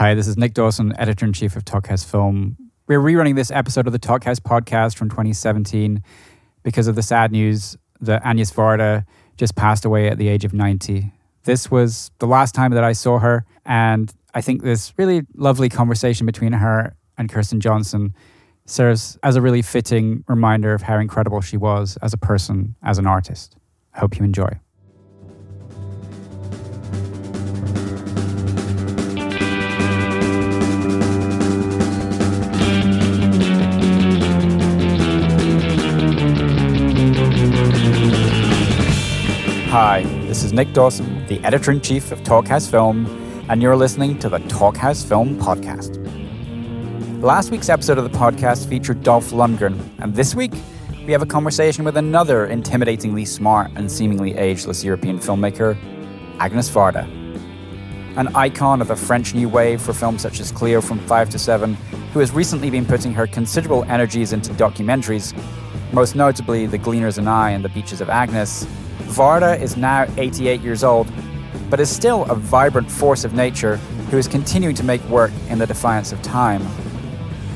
Hi, this is Nick Dawson, editor in chief of Talkhouse Film. We're rerunning this episode of the Talkhouse podcast from 2017 because of the sad news that Agnes Varda just passed away at the age of 90. This was the last time that I saw her, and I think this really lovely conversation between her and Kirsten Johnson serves as a really fitting reminder of how incredible she was as a person, as an artist. I hope you enjoy. Hi, this is Nick Dawson, the editor in chief of Talkhouse Film, and you're listening to the Talkhouse Film Podcast. Last week's episode of the podcast featured Dolph Lundgren, and this week we have a conversation with another intimidatingly smart and seemingly ageless European filmmaker, Agnes Varda. An icon of the French New Wave for films such as Cleo from 5 to 7, who has recently been putting her considerable energies into documentaries, most notably The Gleaners and I and The Beaches of Agnes, Varda is now 88 years old, but is still a vibrant force of nature who is continuing to make work in the defiance of time.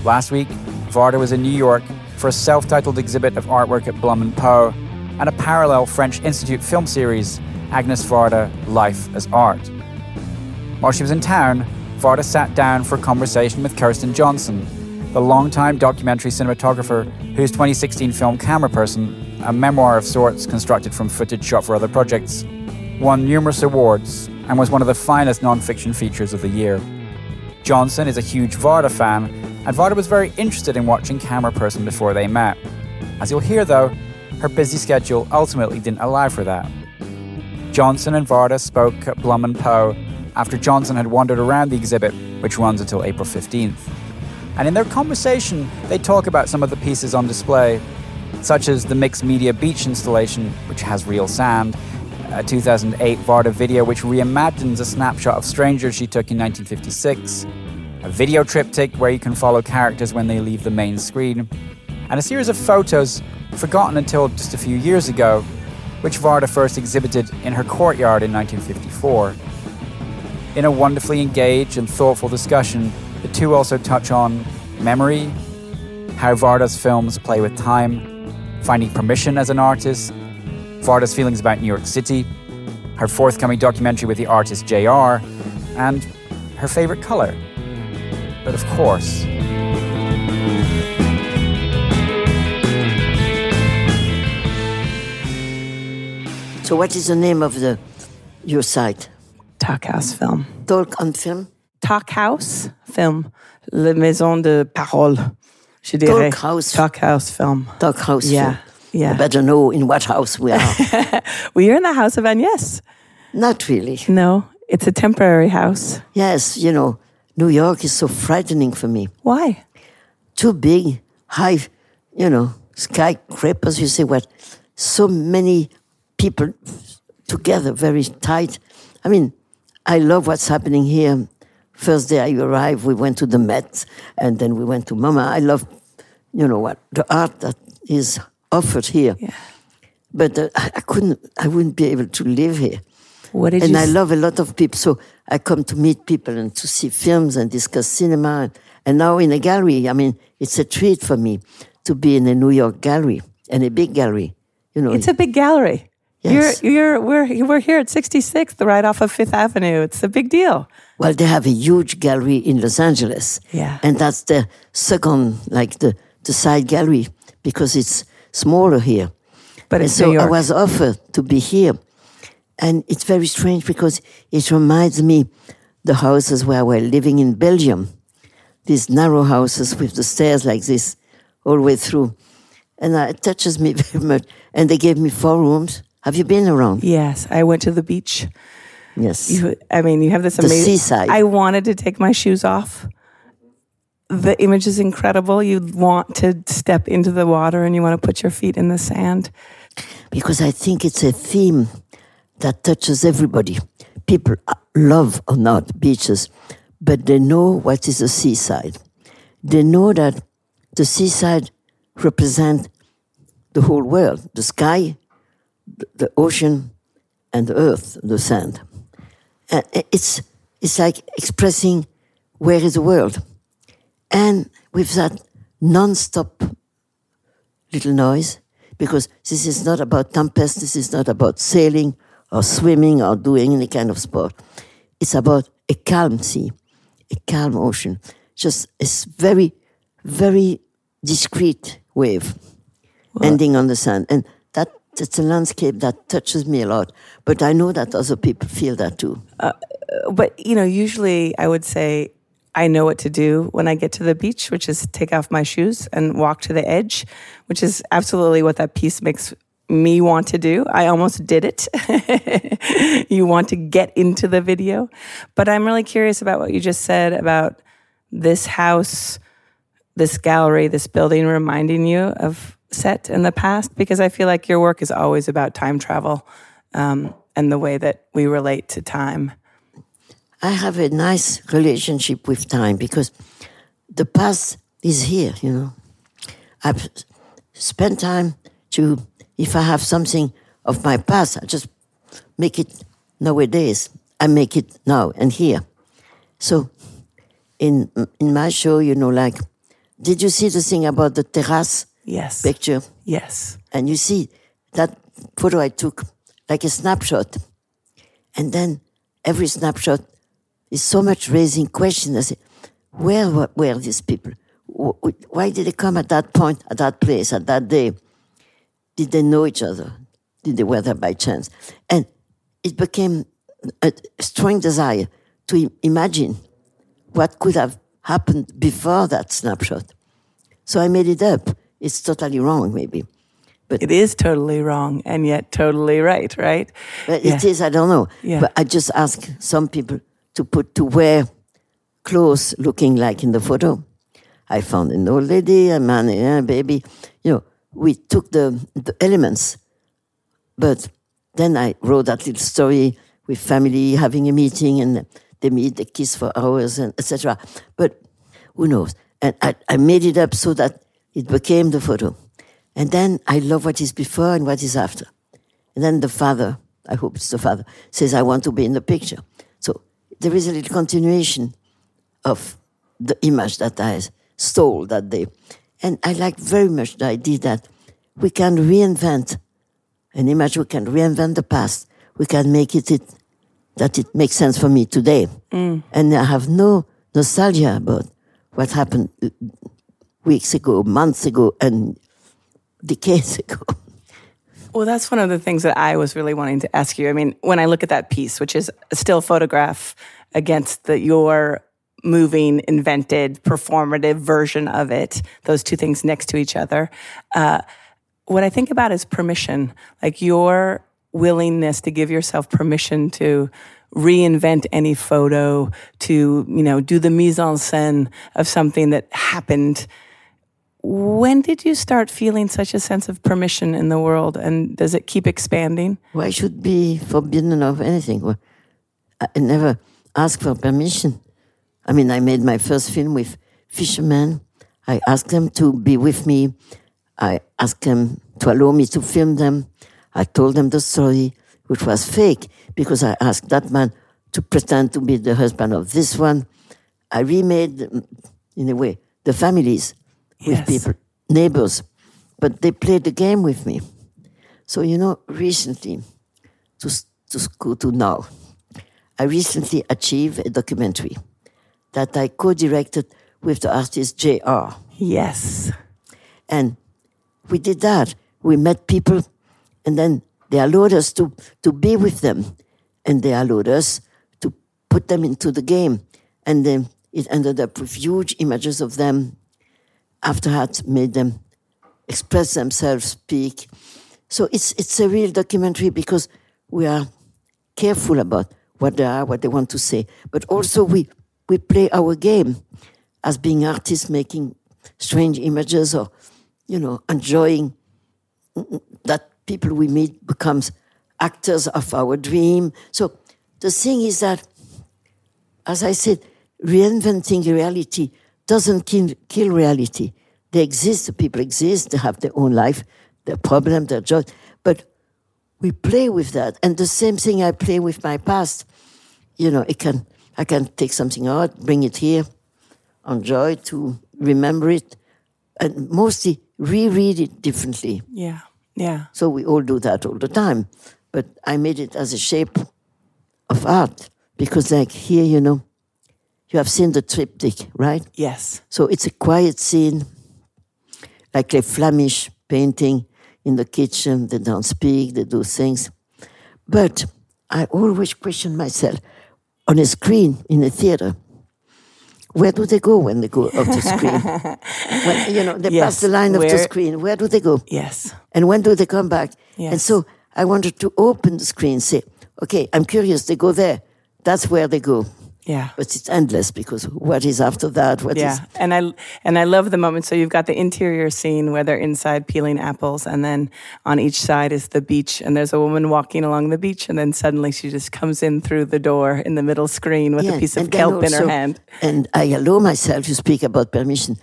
Last week, Varda was in New York for a self titled exhibit of artwork at Blum and Poe and a parallel French Institute film series, Agnes Varda Life as Art. While she was in town, Varda sat down for a conversation with Kirsten Johnson, the longtime documentary cinematographer whose 2016 film Cameraperson a memoir of sorts constructed from footage shot for other projects, won numerous awards and was one of the finest non-fiction features of the year. Johnson is a huge Varda fan, and Varda was very interested in watching Cameraperson before they met. As you'll hear, though, her busy schedule ultimately didn't allow for that. Johnson and Varda spoke at Blum and Poe after Johnson had wandered around the exhibit, which runs until April 15th. And in their conversation, they talk about some of the pieces on display such as the mixed media beach installation, which has real sand, a 2008 Varda video which reimagines a snapshot of strangers she took in 1956, a video triptych where you can follow characters when they leave the main screen, and a series of photos forgotten until just a few years ago, which Varda first exhibited in her courtyard in 1954. In a wonderfully engaged and thoughtful discussion, the two also touch on memory, how Varda's films play with time, finding permission as an artist, Varda's feelings about New York City, her forthcoming documentary with the artist JR, and her favorite color. But of course, So, what is the name of the your site? Talkhouse Film. Talk on Film. Talkhouse Film. La Maison de Parole. Je dirais. Talk House. Talk House Film. Talk House Yeah. Film. Yeah. I better know in what house we are. well, you're in the house of Agnes. Not really. No, it's a temporary house. Yes, you know, New York is so frightening for me. Why? Too big, high, you know, skyscrapers, you say what? So many people together, very tight. I mean, I love what's happening here. First day I arrived, we went to the Met, and then we went to MoMA. I love, you know what, the art that is offered here. Yeah. But uh, I couldn't, I wouldn't be able to live here. What did and I love a lot of people. So I come to meet people and to see films and discuss cinema. And now in a gallery, I mean, it's a treat for me to be in a New York gallery and a big gallery. You know, It's a big gallery. Yes. You're, you're, we're, we're here at 66th, right off of Fifth Avenue. It's a big deal. Well, they have a huge gallery in Los Angeles. Yeah. And that's the second, like the, the side gallery, because it's smaller here. But it's so. I was offered to be here. And it's very strange because it reminds me the houses where we're living in Belgium. These narrow houses with the stairs like this all the way through. And it touches me very much. And they gave me four rooms. Have you been around? Yes, I went to the beach. Yes. You, I mean, you have this The amazing. seaside. I wanted to take my shoes off. The image is incredible. You want to step into the water and you want to put your feet in the sand. because I think it's a theme that touches everybody. People uh, love or not beaches, but they know what is the seaside. They know that the seaside represents the whole world, the sky, the- the ocean, and the earth, the sand. And i- it's, it's like expressing where is the world? And with that non-stop little noise, because this is not about tempest, this is not about sailing or swimming or doing any kind of sport. It's about a calm sea, a calm ocean, just a very, very discreet wave ending on the sand. And it's a landscape that touches me a lot. But I know that other people feel that too. Uh, but you know, usually I would say I know what to do when I get to the beach, which is take off my shoes and walk to the edge, which is absolutely what that piece makes me want to do. I almost did it. you want to get into the video. But I'm really curious about what you just said about this house, this gallery, this building reminding you of set in the past, because I feel like your work is always about time travel um, and the way that we relate to time. I have a nice relationship with time because the past is here, you know. I've spent time to, if I have something of my past, I just make it nowadays. I make it now and here. So in in my show, you know, like, did you see the thing about the terrace Yes. picture? Yes. And you see that photo I took, like a snapshot. And then every snapshot is so much raising questions. I say, where were, these people? Wh- wh- Why did they come at that point, at that place, at that day? Did they know each other? Did they were there by chance? And it became a strong desire to imagine what could have happened before that snapshot. So I made it up. It's totally wrong, maybe. But it is totally wrong and yet totally right, right? But Yeah. it is, I don't know. Yeah. But I just ask some people to put to wear clothes looking like in the photo. I found an old lady, a man, a baby. You know, we took the, the elements, but then I wrote that little story with family having a meeting and they meet, they kiss for hours and etc. But who knows? And I, I made it up so that it became the photo. And then I love what is before and what is after. And then the father, I hope it's the father, says, I want to be in the picture. So there is a little continuation of the image that I stole that day. And I like very much the idea that we can reinvent an image, we can reinvent the past, we can make it, it that it makes sense for me today. Mm. And I have no nostalgia about what happened weeks ago, months ago, and decades ago. Well, that's one of the things that I was really wanting to ask you. I mean, when I look at that piece, which is a still photograph against the, your moving, invented, performative version of it, those two things next to each other, uh, what I think about is permission, like your willingness to give yourself permission to reinvent any photo, to, you know, do the mise en scène of something that happened when did you start feeling such a sense of permission in the world and does it keep expanding Why should be forbidden of anything? I never asked for permission. I mean, I made my first film with fishermen. I asked them to be with me. I asked them to allow me to film them. I told them the story, which was fake, because I asked that man to pretend to be the husband of this one. I remade, mm, in a way, the families with Yes. people, neighbors, but they played the game with me. So, you know, recently, to, to go to now, I recently achieved a documentary that I co directed with the artist J.R. yes And we did that. We met people, and then they allowed us to, to be with them, and they allowed us to put them into the game. And then it ended up with huge images of them. After that, made them express themselves, speak. So it's it's a real documentary because we are careful about what they are, what they want to say, but also we we play our game as being artists, making strange images or you know enjoying that people we meet becomes actors of our dream. So the thing is that, as I said, reinventing reality doesn't kill, kill reality. They exist, the people exist, they have their own life, their problem, their joy, but we play with that. And the same thing I play with my past. You know, it can I can take something out, bring it here, enjoy to remember it, and mostly reread it differently. Yeah. Yeah. So we all do that all the time. But I made it as a shape of art because, like here, you know, you have seen the triptych, right? Yes. So it's a quiet scene, like a Flemish painting in the kitchen. They don't speak, they do things. But I always question myself on a screen in a theater. Where do they go when they go off the screen? when, you know, they Yes, pass the line of the screen. Where do they go? Yes. And when do they come back? And so I wanted to open the screen, say, okay, I'm curious, they go there. That's where they go. Yeah. But it's endless because what is after that? What is Yeah, and I and I love the moment. So you've got the interior scene where they're inside peeling apples, and then on each side is the beach, and there's a woman walking along the beach, and then suddenly she just comes in through the door in the middle screen with a piece of kelp in her hand. And I allow myself to speak about permission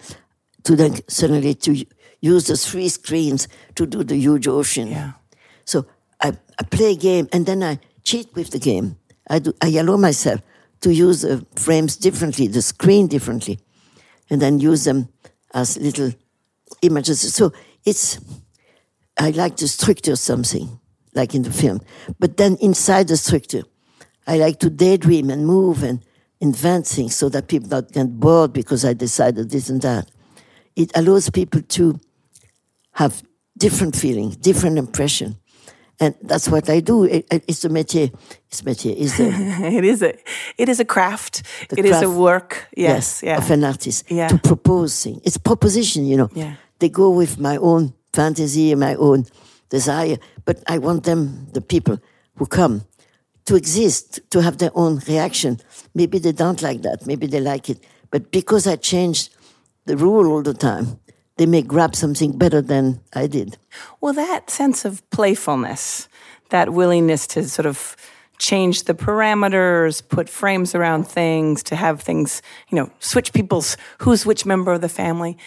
to then suddenly to use the three screens to do the huge ocean. Yeah. So I, I play a game and then I cheat with the game. I do I allow myself to use the frames differently, the screen differently, and then use them as little images. So it's I like to structure something, like in the film. But then inside the structure, I like to daydream and move and invent things so that people don't get bored because I decided this and that. It allows people to have different feelings, different impression. And that's what I do. It, it- it's a métier. It's métier. It's the, It is a it is a craft. It is a craft, work. Yes. yeah. of an artist Yeah. to propose things. It's proposition, you know. Yeah. They go with my own fantasy and my own desire, but I want them, the people who come, to exist, to have their own reaction. Maybe they don't like that, maybe they like it, but because I changed the rule all the time, they may grab something better than I did. Well, that sense of playfulness, that willingness to sort of change the parameters, put frames around things, to have things, you know, switch people's who's which member of the family.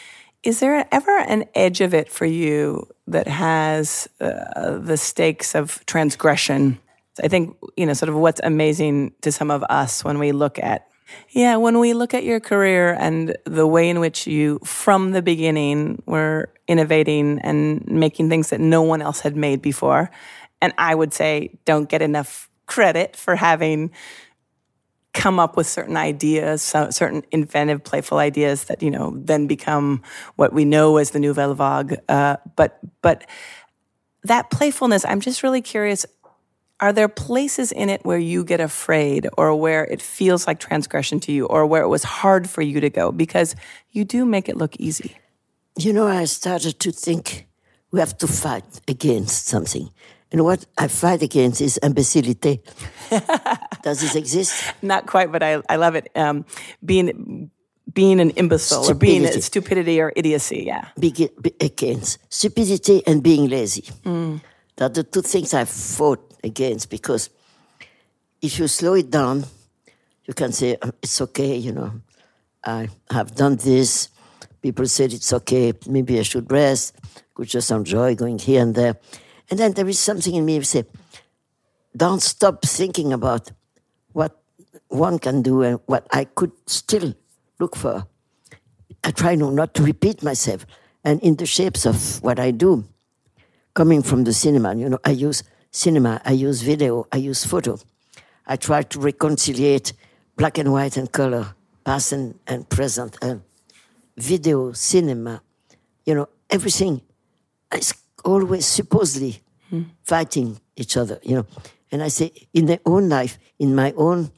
Is there ever an edge of it for you that has uh, the stakes of transgression? I think, you know, sort of what's amazing to some of us when we look at yeah, when we look at your career and the way in which you, from the beginning, were innovating and making things that no one else had made before, and I would say don't get enough credit for having come up with certain ideas, certain inventive, playful ideas that you know then become what we know as the nouvelle vague. Uh, but but that playfulness, I'm just really curious. Are there places in it where you get afraid or where it feels like transgression to you or where it was hard for you to go? Because you do make it look easy. You know, I started to think we have to fight against something. And what I fight against is imbecility. Does this exist? Not quite, but I, I love it. Um, being being an imbecile or being Stupidity. stupidity or idiocy. Yeah. Be- against stupidity and being lazy. That are the two things I fought against because if you slow it down, you can say "Uh, it's okay. You know, I have done this. People said it's okay. Maybe I should rest. Could just enjoy going here and there. And then there is something in me that say, don't stop thinking about what one can do and what I could still look for. I try not to repeat myself. And in the shapes of what I do, coming from the cinema, you know, I use cinema, I use video, I use photo. I try to reconciliate black and white and color, past and, and present, and video, cinema, you know, everything is always supposedly fighting each other, you know. And I say, in their own life, in my own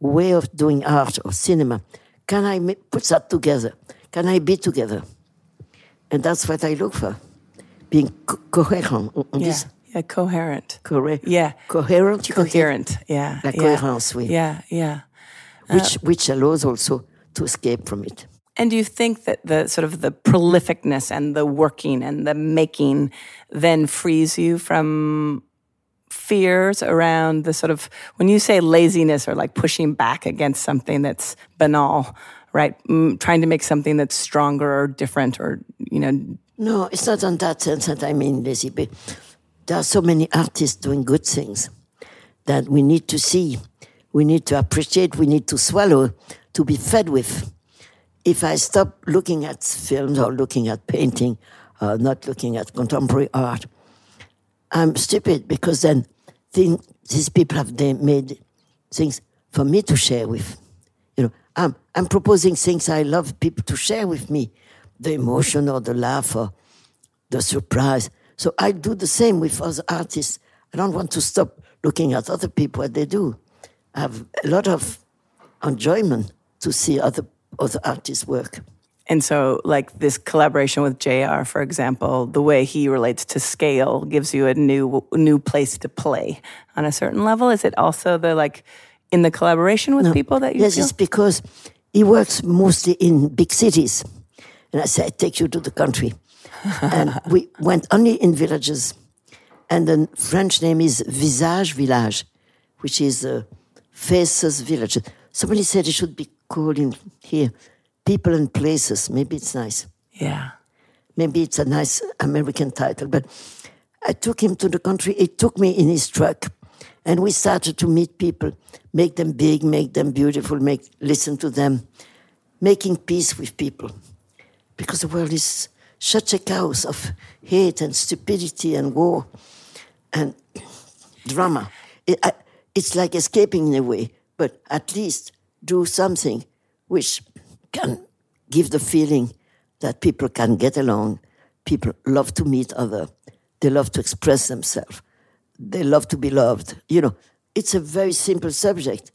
way of doing art or cinema, can I put that together? Can I be together? And that's what I look for, being co- coherent. On Yeah. this Coherent. correct? Yeah. Coherent, Coherent. Yeah. La yeah. cohérence, oui. Yeah. Yeah. which which allows also to escape from it. And do you think that the sort of the prolificness and the working and the making then frees you from fears around the sort of when you say laziness or like pushing back against something that's banal, right? Mm, trying to make something that's stronger or different or you know No, it's not on that sense that I mean lazy, but there are so many artists doing good things that we need to see We need to appreciate, we need to swallow, to be fed with. If I stop looking at films or looking at painting, or not looking at contemporary art, I'm stupid because then think, these people have made things for me to share with. You know, I'm, I'm proposing things I love people to share with me, the emotion or the laugh or the surprise. So I do the same with other artists. I don't want to stop looking at other people what they do. I have a lot of enjoyment to see other other artists work. And so, like this collaboration with JR, for example, the way he relates to scale gives you a new new place to play on a certain level. Is it also the like in the collaboration with No. people that you yes, feel? it's because he works mostly in big cities, and I say I take you to the country, and we went only in villages, and the French name is Visages Villages, which is uh, faces village. Somebody said it should be called in here, people and places. Maybe it's nice. yeah. Maybe it's a nice American title, but I took him to the country. He took me in his truck, and we started to meet people, make them big, make them beautiful, make listen to them, making peace with people, because the world is such a chaos of hate and stupidity and war and drama. It, I, it's like escaping in a way, but at least do something which can give the feeling that people can get along. People love to meet other. They love to express themselves. They love to be loved. You know, it's a very simple subject.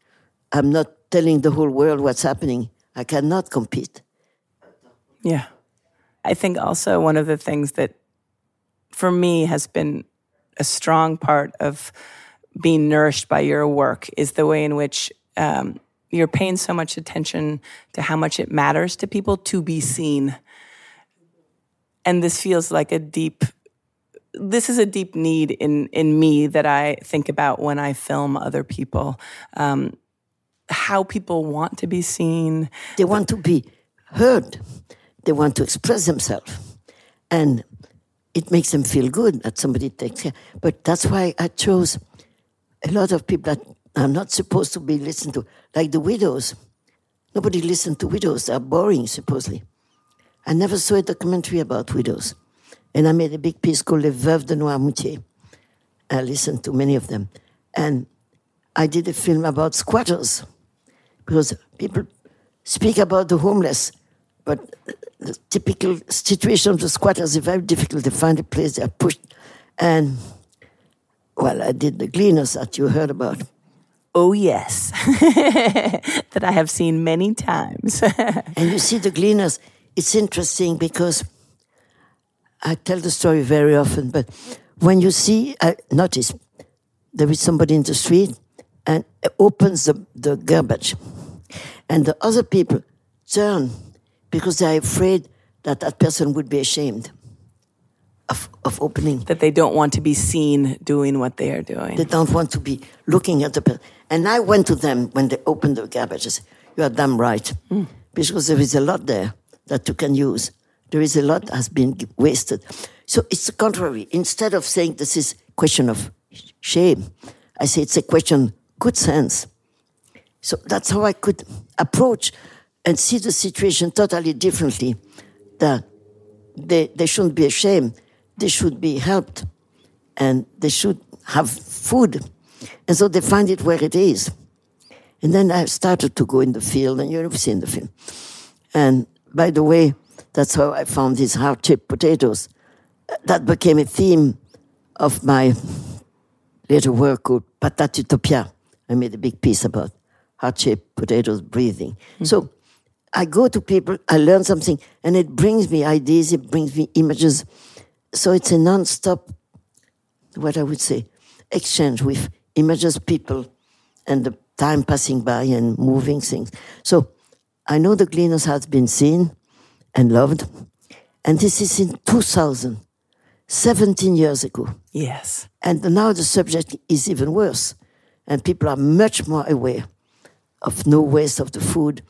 I'm not telling the whole world what's happening. I cannot compete. Yeah. I think also one of the things that for me has been a strong part of being nourished by your work is the way in which um, you're paying so much attention to how much it matters to people to be seen. And this feels like a deep this is a deep need in in me that I think about when I film other people. Um, how people want to be seen, They want to be heard. They want to express themselves. And it makes them feel good that somebody takes care. But that's why I chose a lot of people that are not supposed to be listened to, like the widows. Nobody listened to widows. They're boring, supposedly. I never saw a documentary about widows. And I made a big piece called Les Veuves de Noirmoutier. I listened to many of them. And I did a film about squatters because people speak about the homeless, but the typical situation of the squatters is very difficult to find a place. They are pushed. And, well, I did the gleaners that you heard about. oh yes, that I have seen many times. And you see the gleaners, it's interesting because I tell the story very often, but when you see, I notice there is somebody in the street and opens the, the garbage, and the other people turn because they're afraid that that person would be ashamed of, of opening. that they don't want to be seen doing what they are doing. They don't want to be looking at the person. And I went to them when they opened the garbage. I said, You are damn right. Mm. Because there is a lot there that you can use. There is a lot that has been wasted. So it's the contrary. Instead of saying this is question of shame, I say it's a question good sense. So that's how I could approach and see the situation totally differently. That they, they shouldn't be ashamed. They should be helped and they should have food. And so they find it where it is. And then I started to go in the field, and you've seen the film. And by the way, that's how I found these hard shaped potatoes. That became a theme of my later work called Patate Utopia. I made a big piece about heart shaped potatoes breathing. Mm. So I go to people, I learn something, and it brings me ideas, it brings me images. So it's a non stop, what I would say, exchange with images, people, and the time passing by and moving things. So I know the Gleaners has been seen and loved, and this is in 2000, 17 years ago. yes. And now the subject is even worse. And people are much more aware of no waste of the food,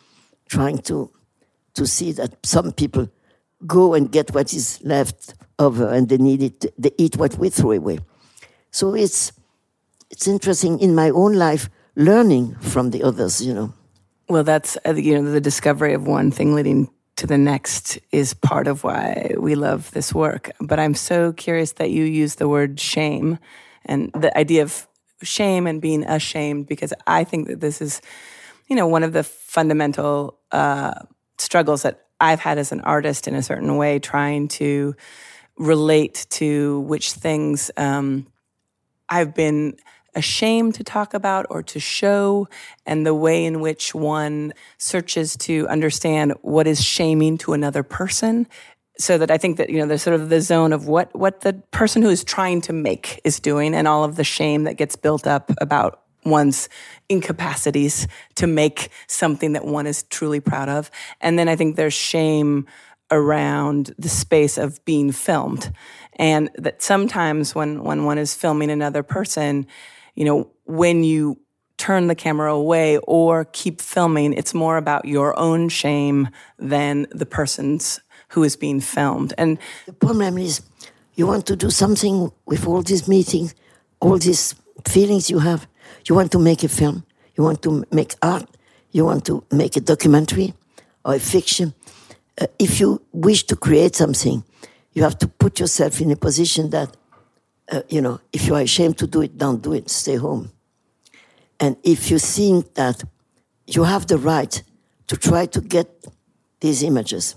trying to, to see that some people go and get what is left over and they need it, they eat what we throw away. So it's, it's interesting in my own life learning from the others, you know. Well, that's uh, you know the discovery of one thing leading to the next is part of why we love this work. But I'm so curious that you use the word shame and the idea of shame and being ashamed because I think that this is, you know, one of the fundamental uh, struggles that I've had as an artist in a certain way, trying to relate to which things um, I've been ashamed to talk about or to show, and the way in which one searches to understand what is shaming to another person. So that I think that you know there's sort of the zone of what what the person who is trying to make is doing, and all of the shame that gets built up about one's incapacities to make something that one is truly proud of. And then I think there's shame around the space of being filmed. And that sometimes when, when one is filming another person, you know, when you turn the camera away or keep filming, it's more about your own shame than the person's who is being filmed. And the problem is you want to do something with all these meetings, all these feelings you have. You want to make a film, you want to make art, you want to make a documentary or a fiction. Uh, if you wish to create something, you have to put yourself in a position that uh, you know, if you are ashamed to do it, don't do it, stay home. And if you think that you have the right to try to get these images,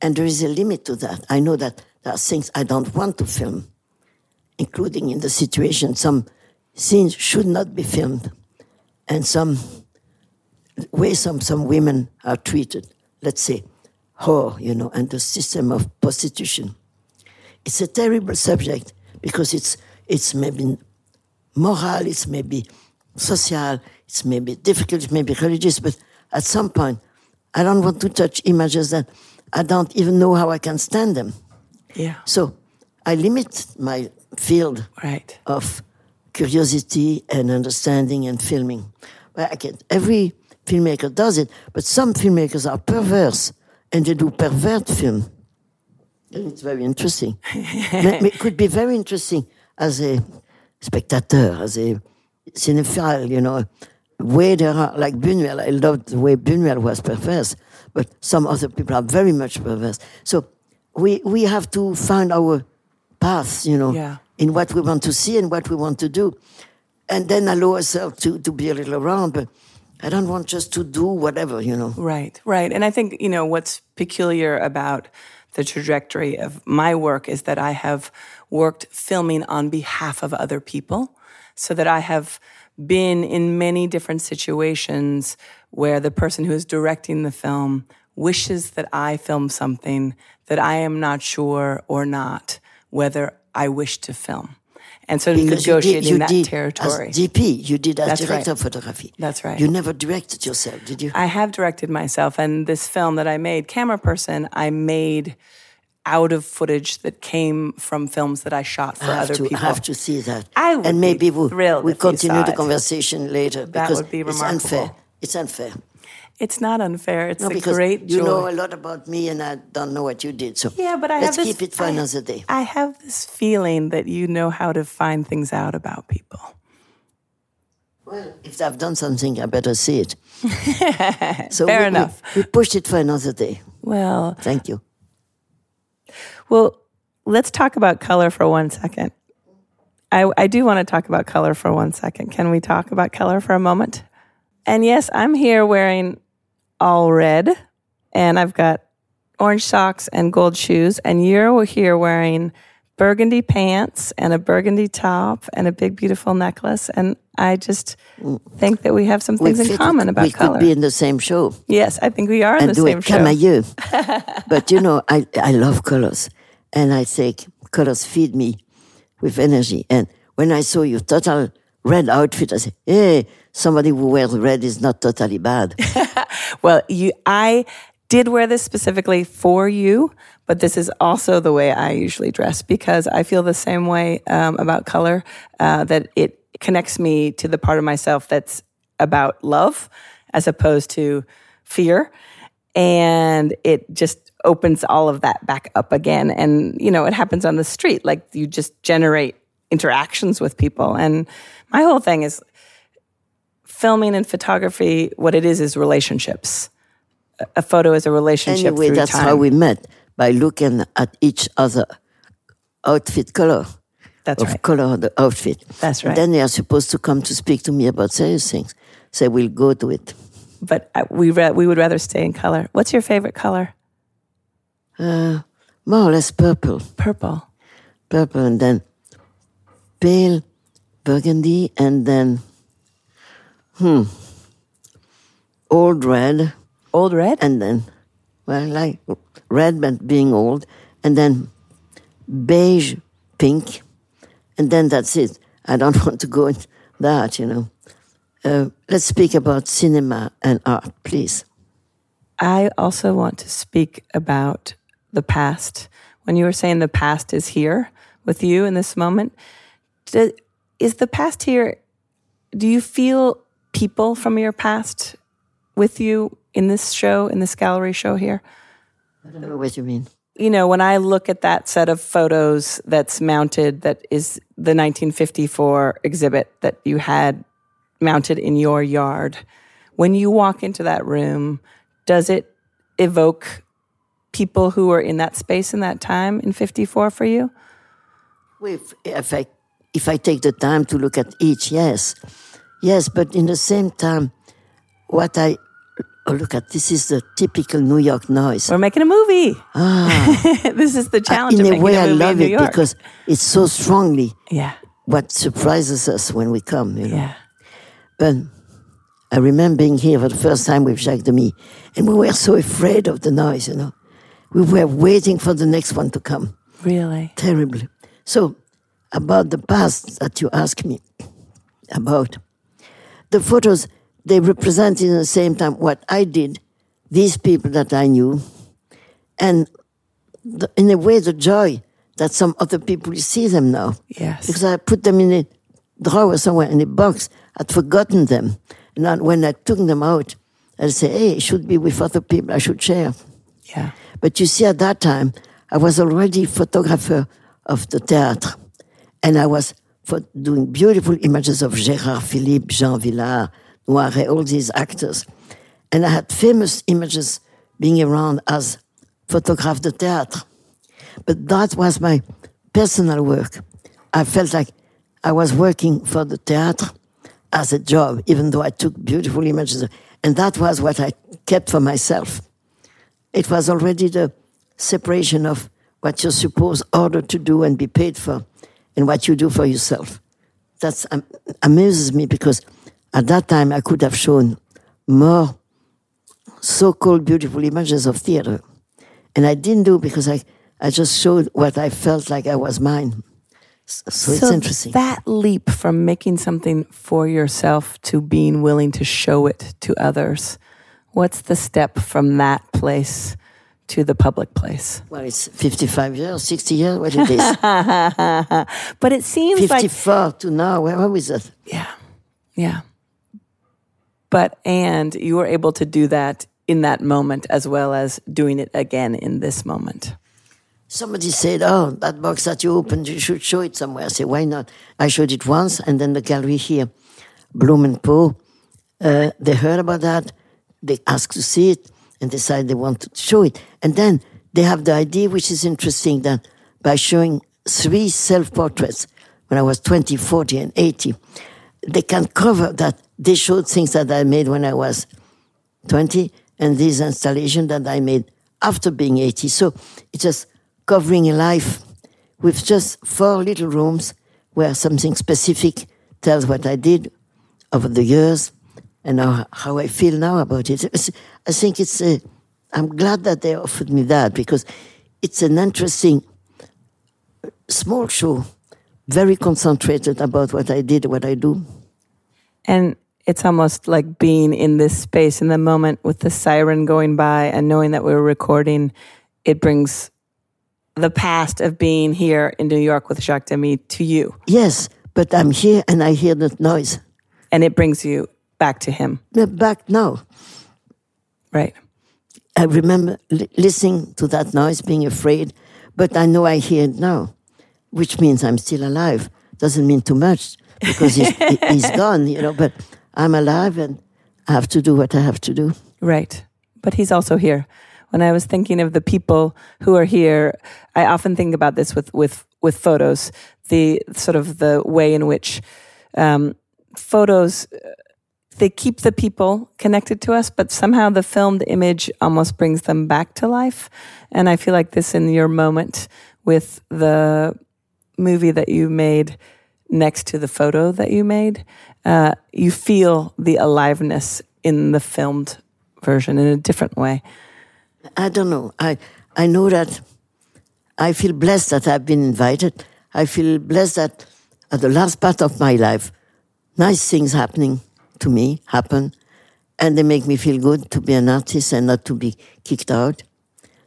and there is a limit to that, I know that there are things I don't want to film, including in the situation, some scenes should not be filmed, and some way some, some women are treated, let's say, whore, you know, and the system of prostitution. It's a terrible subject because it's it's maybe moral, it's maybe social, it's maybe difficult, it's maybe religious, but at some point, I don't want to touch images that I don't even know how I can stand them. Yeah. So I limit my field right. of curiosity and understanding and filming. But I can, every filmmaker does it, but some filmmakers are perverse and they do pervert film. And it's very interesting. it could be very interesting as a spectator, as a cinephile, you know. Way there are, like Buñuel, I loved the way Buñuel was perverse, but some other people are very much perverse. So we, we have to find our paths, you know, yeah. In what we want to see and what we want to do. And then allow ourselves to, to be a little around, but I don't want just to do whatever, you know. Right, right. And I think, you know, what's peculiar about the trajectory of my work is that I have worked filming on behalf of other people, so that I have been in many different situations where the person who is directing the film wishes that I film something that I am not sure or not whether I wish to film. And so because negotiating you did, you that did territory. As DP, you did as That's director right. of photography. That's right. You never directed yourself, did you? I have directed myself, and this film that I made, Cameraperson, I made out of footage that came from films that I shot for I other to, people. I have to see that. I would and maybe be we'll, thrilled we'll if you continue the it. conversation later That because would be it's unfair. It's unfair. It's not unfair. It's No, a great you know a lot about me and I don't know what you did. So yeah, but I let's have this, keep it for I- another day. I have this feeling that you know how to find things out about people. Well, if I've done something, I better see it. so Fair we, we- enough. We, pushed it for another day. Well, Thank you. well, let's talk about color for one second. I, I do want to talk about color for one second. Can we talk about color for a moment? And yes, I'm here wearing all red, and I've got orange socks and gold shoes, and you're here wearing burgundy pants and a burgundy top and a big, beautiful necklace. And I just think that we have some things in fit- common about we color. could be in the same show yes, I think we are in and the do same it show. camailleux. but you know, I, I love colors. And I think colors feed me with energy. And when I saw your total red outfit, I say, hey, somebody who wears red is not totally bad. Well, you, I did wear this specifically for you, but this is also the way I usually dress because I feel the same way um, about color uh, that it connects me to the part of myself that's about love as opposed to fear. And it just opens all of that back up again. And, you know, it happens on the street. Like you just generate interactions with people. And my whole thing is filming and photography, what it is is relationships. A- photo is a relationship. Anyway, through that's time. how we met by looking at each other outfit color. That's of right. color of the outfit. That's right. Then they are supposed to come to speak to me about serious things. So we'll go to it. But uh, we ra- we would rather stay in color. What's your favorite color? More or less purple. Purple. Purple and then pale burgundy and then hmm old red. Old red. and then well like red but being old. And then beige pink. And then that's it. I don't want to go into that you know. Uh, let's speak about cinema and art please. I also want to speak about the past. When you were saying the past is here with you in this moment, do, is the past here? Do you feel people from your past with you in this show, in this gallery show here? i don't know what you mean you know, when I look at that set of photos that's mounted, that is the 1954 exhibit that you had mounted in your yard, when you walk into that room, does it evoke people who were in that space in that time in 54 for you? Well, If, if I take the time to look at each, yes, yes, but in the same time, what I oh look at this is the typical New York noise. We're making a movie. Ah. this is the challenge Ah. in of a way, a I love it York. because it's so strongly yeah, what surprises us when we come. You know? yeah. But I remember being here for the first time with Jacques Demy, and we were so afraid of the noise. You know, we were waiting for the next one to come. Really? terribly. So, about the past that you ask me about, the photos, they represent in the same time what I did, these people that I knew, and the, in a way the joy that some other people see them now. Yes. Because I put them in a drawer somewhere in a box, I'd forgotten them. And when I took them out, I'd say, hey, it should be with other people, I should share. Yeah. But you see, at that time, I was already photographer of the theatre, and I was for doing beautiful images of Gérard Philipe, Jean Vilar, Noiret, all these actors. And I had famous images being around as photographe de théâtre. But that was my personal work. I felt like I was working for the theatre as a job, even though I took beautiful images. And that was what I kept for myself it was already the separation of what you're supposed ordered to do and be paid for and what you do for yourself. That um, amuses me because at that time I could have shown more so-called beautiful images of theater. And I didn't do because I, I just showed what I felt like I was mine. S- So, it's interesting. That leap from making something for yourself to being willing to show it to others, what's the step from that place to the public place? well, it's 55 years, 60 years, what it is. But it seems like 54 to now, where is that? yeah, yeah. But and you were able to do that in that moment as well as doing it again in this moment. Somebody said, "Oh, that box that you opened, you should show it somewhere." I said, "Why not?" I showed it once, and then the gallery here, Blum and Poe, uh, they heard about that. They asked to see it, and decide they want to show it. And then they have the idea, which is interesting, that by showing three self-portraits when I was 20, 40, and 80, they can cover that. They showed things that I made when I was 20 and this installation that I made after being 80. So it's just covering a life with just four little rooms where something specific tells what I did over the years and how I feel now about it. I think it's a, I'm glad that they offered me that because it's an interesting uh, small show, very concentrated about what I did, what I do. And it's almost like being in this space in the moment with the siren going by and knowing that we were recording. It brings the past of being here in New York with Jacques Demy to you, Yes, but I'm here and I hear that noise. and it brings you back to him, back now. Right? I remember li- listening to that noise, being afraid, but I know I hear it now, which means I'm still alive. Doesn't mean too much because he's, he- he's gone, you know, but I'm alive and I have to do what I have to do. Right. But he's also here. When I was thinking of the people who are here, I often think about this with with with photos. The sort of the way in which um, photos they keep the people connected to us, but somehow the filmed image almost brings them back to life. And I feel like this in your moment with the movie that you made next to the photo that you made, uh, you feel the aliveness in the filmed version in a different way. I don't know. I I know that I feel blessed that I've been invited. I feel blessed that at the last part of my life, nice things happening to me happen, and they make me feel good to be an artist and not to be kicked out.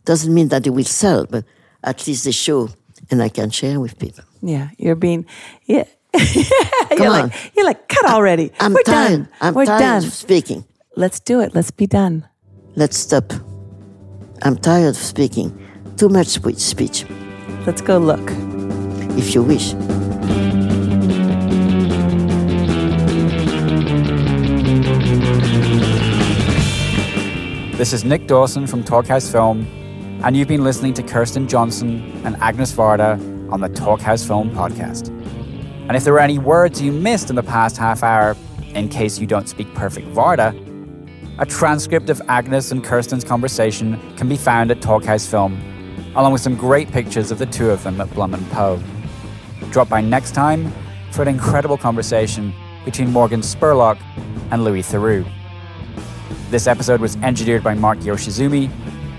Doesn't mean that it will sell, but at least they show, and I can share with people. Yeah, you're being yeah. Come you're on. like you're like cut already. I'm We're tired. done. I'm We're tired done. of speaking. Let's do it. Let's be done. Let's stop. I'm tired of speaking. Too much spe- speech, Let's go look. if you wish. This is Nick Dawson from Talkhouse Film, and you've been listening to Kirsten Johnson and Agnès Varda on the Talkhouse Film podcast. And if there were any words you missed in the past half hour, in case you don't speak perfect Varda, a transcript of Agnès and Kirsten's conversation can be found at Talkhouse Film, along with some great pictures of the two of them at Blum and Poe. Drop by next time for an incredible conversation between Morgan Spurlock and Louis Theroux. This episode was engineered by Mark Yoshizumi.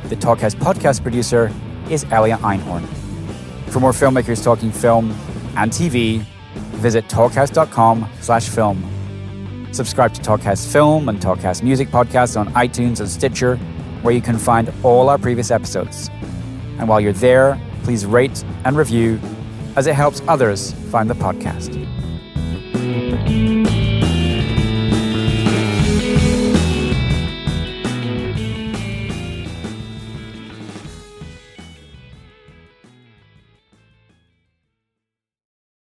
The Talkhouse podcast producer is Elia Einhorn. For more filmmakers talking film and TV, visit talkhouse.com slash film. Subscribe to Talkhouse Film and Talkhouse Music podcasts on iTunes and Stitcher, where you can find all our previous episodes. And while you're there, please rate and review, as it helps others find the podcast.